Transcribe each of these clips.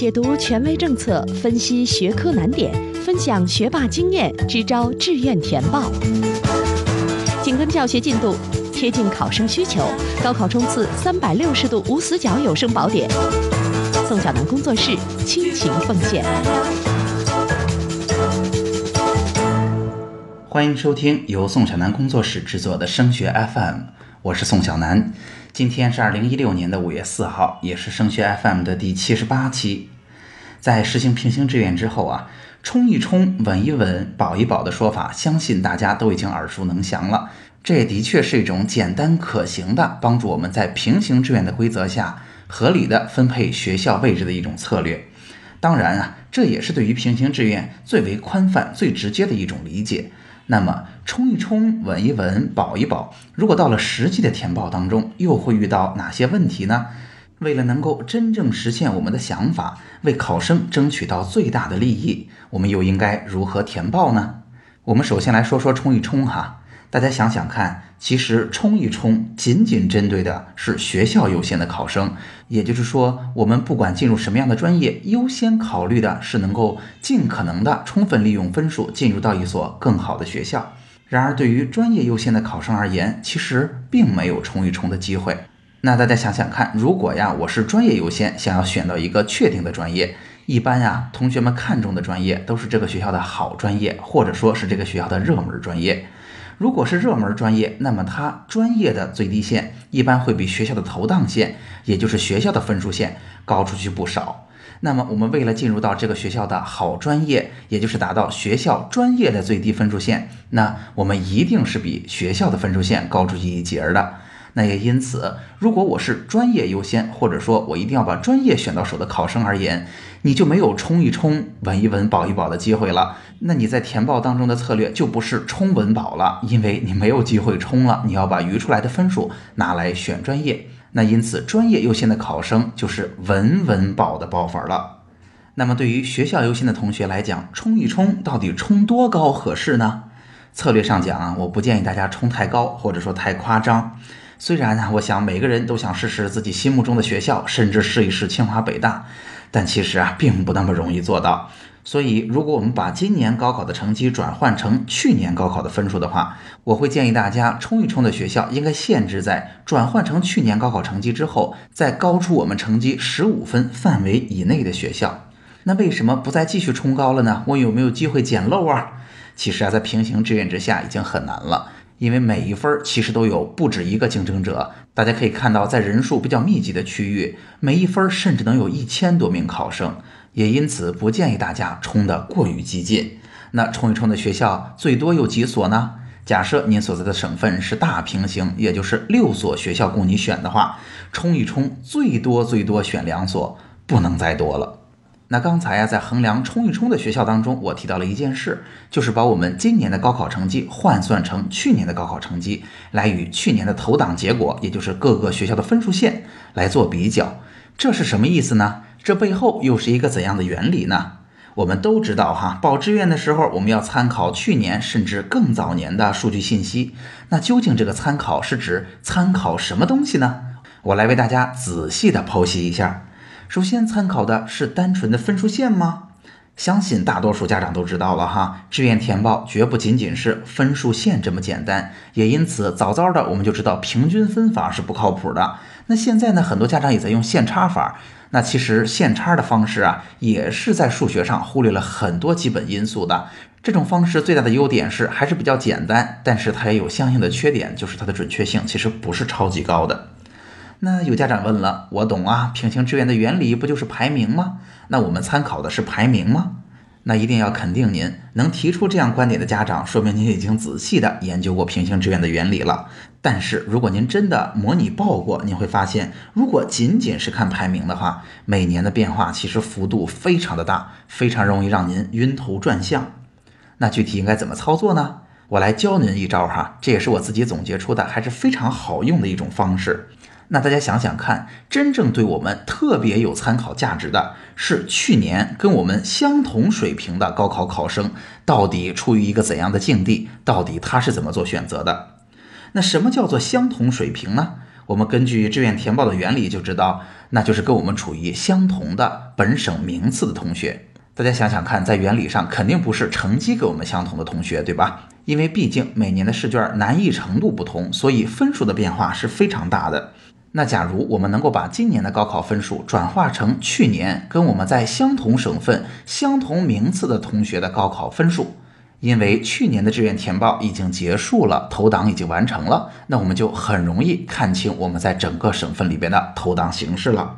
解读权威政策，分析学科难点，分享学霸经验，支招志愿填报。紧跟教学进度，贴近考生需求，高考冲刺三百六十度无死角有声宝典。宋小南工作室倾情奉献。欢迎收听由宋小南工作室制作的升学 FM，我是宋小南。今天是二零一六年的五月四号，也是升学 FM 的第七十八期。在实行平行志愿之后啊，冲一冲、稳一稳、保一保的说法，相信大家都已经耳熟能详了。这也的确是一种简单可行的，帮助我们在平行志愿的规则下合理的分配学校位置的一种策略。当然啊，这也是对于平行志愿最为宽泛、最直接的一种理解。那么冲一冲，稳一稳，保一保。如果到了实际的填报当中，又会遇到哪些问题呢？为了能够真正实现我们的想法，为考生争取到最大的利益，我们又应该如何填报呢？我们首先来说说冲一冲哈。大家想想看，其实冲一冲仅仅针对的是学校优先的考生，也就是说，我们不管进入什么样的专业，优先考虑的是能够尽可能的充分利用分数进入到一所更好的学校。然而，对于专业优先的考生而言，其实并没有冲一冲的机会。那大家想想看，如果呀，我是专业优先，想要选到一个确定的专业，一般呀，同学们看中的专业都是这个学校的好专业，或者说是这个学校的热门专业。如果是热门专业，那么它专业的最低线一般会比学校的投档线，也就是学校的分数线高出去不少。那么我们为了进入到这个学校的好专业，也就是达到学校专业的最低分数线，那我们一定是比学校的分数线高出去一截的。那也因此，如果我是专业优先，或者说我一定要把专业选到手的考生而言，你就没有冲一冲、稳一稳、保一保的机会了。那你在填报当中的策略就不是冲稳保了，因为你没有机会冲了，你要把余出来的分数拿来选专业。那因此，专业优先的考生就是稳稳保的报法了。那么对于学校优先的同学来讲，冲一冲到底冲多高合适呢？策略上讲啊，我不建议大家冲太高，或者说太夸张。虽然呢，我想每个人都想试试自己心目中的学校，甚至试一试清华北大，但其实啊，并不那么容易做到。所以，如果我们把今年高考的成绩转换成去年高考的分数的话，我会建议大家冲一冲的学校应该限制在转换成去年高考成绩之后，再高出我们成绩十五分范围以内的学校。那为什么不再继续冲高了呢？我有没有机会捡漏啊？其实啊，在平行志愿之下已经很难了。因为每一分其实都有不止一个竞争者，大家可以看到，在人数比较密集的区域，每一分甚至能有一千多名考生，也因此不建议大家冲得过于激进。那冲一冲的学校最多有几所呢？假设您所在的省份是大平行，也就是六所学校供你选的话，冲一冲最多最多选两所，不能再多了。那刚才呀，在衡量冲一冲的学校当中，我提到了一件事，就是把我们今年的高考成绩换算成去年的高考成绩，来与去年的投档结果，也就是各个学校的分数线来做比较。这是什么意思呢？这背后又是一个怎样的原理呢？我们都知道哈，报志愿的时候，我们要参考去年甚至更早年的数据信息。那究竟这个参考是指参考什么东西呢？我来为大家仔细的剖析一下。首先参考的是单纯的分数线吗？相信大多数家长都知道了哈，志愿填报绝不仅仅是分数线这么简单，也因此早早的我们就知道平均分法是不靠谱的。那现在呢，很多家长也在用线差法，那其实线差的方式啊，也是在数学上忽略了很多基本因素的。这种方式最大的优点是还是比较简单，但是它也有相应的缺点，就是它的准确性其实不是超级高的。那有家长问了，我懂啊，平行志愿的原理不就是排名吗？那我们参考的是排名吗？那一定要肯定您能提出这样观点的家长，说明您已经仔细的研究过平行志愿的原理了。但是如果您真的模拟报过，您会发现，如果仅仅是看排名的话，每年的变化其实幅度非常的大，非常容易让您晕头转向。那具体应该怎么操作呢？我来教您一招哈，这也是我自己总结出的，还是非常好用的一种方式。那大家想想看，真正对我们特别有参考价值的是去年跟我们相同水平的高考考生到底处于一个怎样的境地？到底他是怎么做选择的？那什么叫做相同水平呢？我们根据志愿填报的原理就知道，那就是跟我们处于相同的本省名次的同学。大家想想看，在原理上肯定不是成绩跟我们相同的同学，对吧？因为毕竟每年的试卷难易程度不同，所以分数的变化是非常大的。那假如我们能够把今年的高考分数转化成去年跟我们在相同省份、相同名次的同学的高考分数，因为去年的志愿填报已经结束了，投档已经完成了，那我们就很容易看清我们在整个省份里边的投档形势了。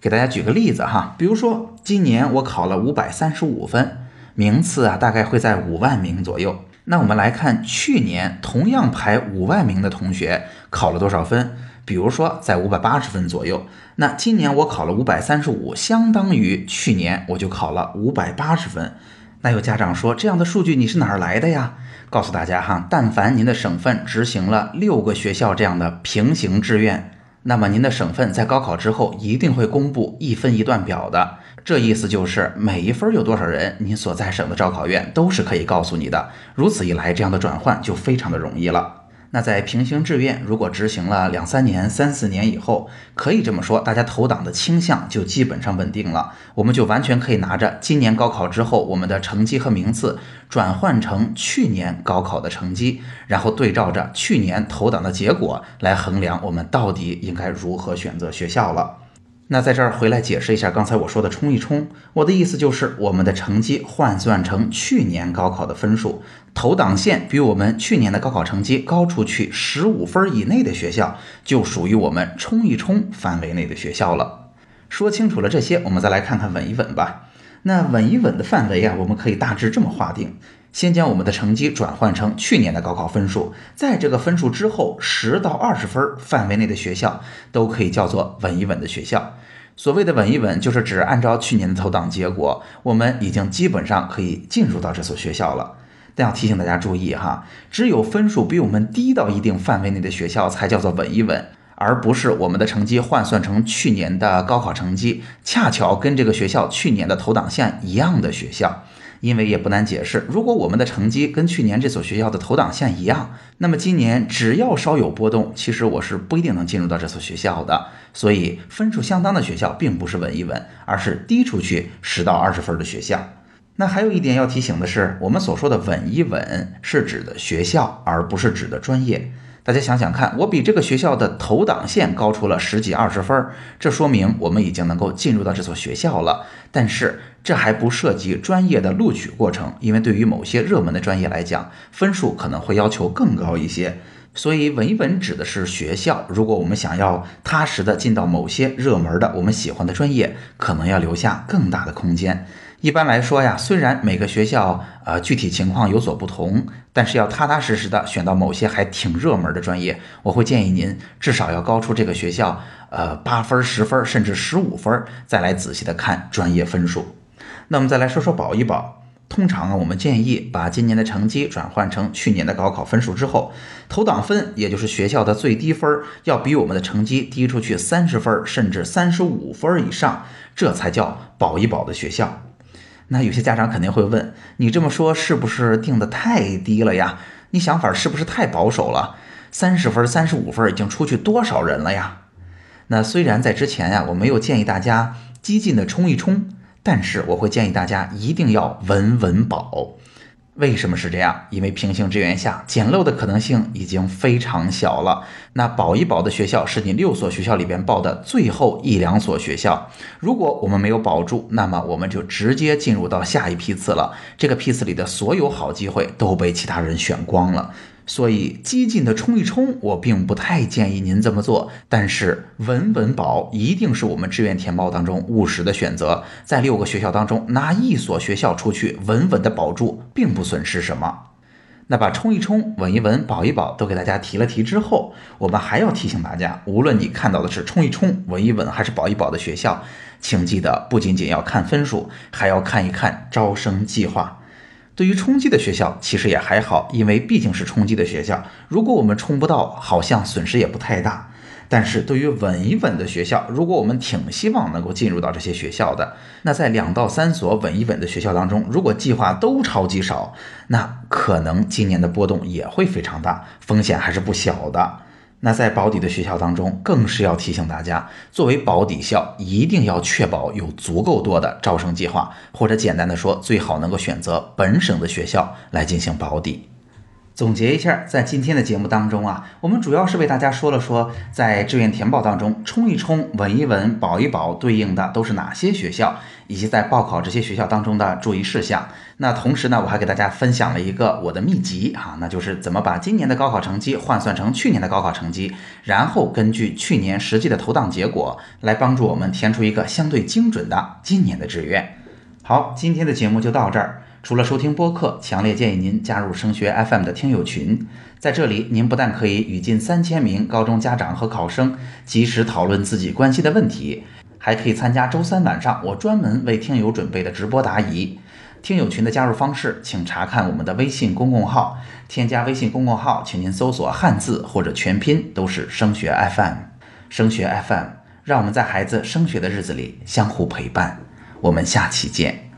给大家举个例子哈，比如说今年我考了五百三十五分，名次啊大概会在五万名左右。那我们来看去年同样排五万名的同学考了多少分？比如说在五百八十分左右。那今年我考了五百三十五，相当于去年我就考了五百八十分。那有家长说这样的数据你是哪儿来的呀？告诉大家哈，但凡您的省份执行了六个学校这样的平行志愿。那么您的省份在高考之后一定会公布一分一段表的，这意思就是每一分有多少人，您所在省的招考院都是可以告诉你的。如此一来，这样的转换就非常的容易了。那在平行志愿如果执行了两三年、三四年以后，可以这么说，大家投档的倾向就基本上稳定了。我们就完全可以拿着今年高考之后我们的成绩和名次转换成去年高考的成绩，然后对照着去年投档的结果来衡量我们到底应该如何选择学校了。那在这儿回来解释一下刚才我说的冲一冲，我的意思就是我们的成绩换算成去年高考的分数，投档线比我们去年的高考成绩高出去十五分以内的学校，就属于我们冲一冲范围内的学校了。说清楚了这些，我们再来看看稳一稳吧。那稳一稳的范围啊，我们可以大致这么划定。先将我们的成绩转换成去年的高考分数，在这个分数之后十到二十分范围内的学校都可以叫做稳一稳的学校。所谓的稳一稳，就是指按照去年的投档结果，我们已经基本上可以进入到这所学校了。但要提醒大家注意哈，只有分数比我们低到一定范围内的学校才叫做稳一稳，而不是我们的成绩换算成去年的高考成绩，恰巧跟这个学校去年的投档线一样的学校。因为也不难解释，如果我们的成绩跟去年这所学校的投档线一样，那么今年只要稍有波动，其实我是不一定能进入到这所学校的。所以分数相当的学校并不是稳一稳，而是低出去十到二十分的学校。那还有一点要提醒的是，我们所说的稳一稳是指的学校，而不是指的专业。大家想想看，我比这个学校的投档线高出了十几二十分，这说明我们已经能够进入到这所学校了。但是这还不涉及专业的录取过程，因为对于某些热门的专业来讲，分数可能会要求更高一些。所以稳一稳指的是学校。如果我们想要踏实的进到某些热门的我们喜欢的专业，可能要留下更大的空间。一般来说呀，虽然每个学校呃具体情况有所不同，但是要踏踏实实的选到某些还挺热门的专业，我会建议您至少要高出这个学校呃八分、十分甚至十五分，再来仔细的看专业分数。那我们再来说说保一保。通常啊，我们建议把今年的成绩转换成去年的高考分数之后，投档分也就是学校的最低分要比我们的成绩低出去三十分甚至三十五分以上，这才叫保一保的学校。那有些家长肯定会问，你这么说是不是定的太低了呀？你想法是不是太保守了？三十分、三十五分已经出去多少人了呀？那虽然在之前呀，我没有建议大家激进的冲一冲，但是我会建议大家一定要稳稳保。为什么是这样？因为平行志愿下捡漏的可能性已经非常小了。那保一保的学校是你六所学校里边报的最后一两所学校。如果我们没有保住，那么我们就直接进入到下一批次了。这个批次里的所有好机会都被其他人选光了。所以激进的冲一冲，我并不太建议您这么做。但是稳稳保一定是我们志愿填报当中务实的选择。在六个学校当中，拿一所学校出去稳稳的保住，并不损失什么。那把冲一冲、稳一稳、保一保都给大家提了提之后，我们还要提醒大家，无论你看到的是冲一冲、稳一稳还是保一保的学校，请记得不仅仅要看分数，还要看一看招生计划。对于冲击的学校，其实也还好，因为毕竟是冲击的学校。如果我们冲不到，好像损失也不太大。但是对于稳一稳的学校，如果我们挺希望能够进入到这些学校的，那在两到三所稳一稳的学校当中，如果计划都超级少，那可能今年的波动也会非常大，风险还是不小的。那在保底的学校当中，更是要提醒大家，作为保底校，一定要确保有足够多的招生计划，或者简单的说，最好能够选择本省的学校来进行保底。总结一下，在今天的节目当中啊，我们主要是为大家说了说，在志愿填报当中冲一冲、稳一稳、保一保，对应的都是哪些学校，以及在报考这些学校当中的注意事项。那同时呢，我还给大家分享了一个我的秘籍啊，那就是怎么把今年的高考成绩换算成去年的高考成绩，然后根据去年实际的投档结果，来帮助我们填出一个相对精准的今年的志愿。好，今天的节目就到这儿。除了收听播客，强烈建议您加入升学 FM 的听友群。在这里，您不但可以与近三千名高中家长和考生及时讨论自己关心的问题，还可以参加周三晚上我专门为听友准备的直播答疑。听友群的加入方式，请查看我们的微信公共号。添加微信公共号，请您搜索汉字或者全拼，都是升学 FM。升学 FM，让我们在孩子升学的日子里相互陪伴。我们下期见。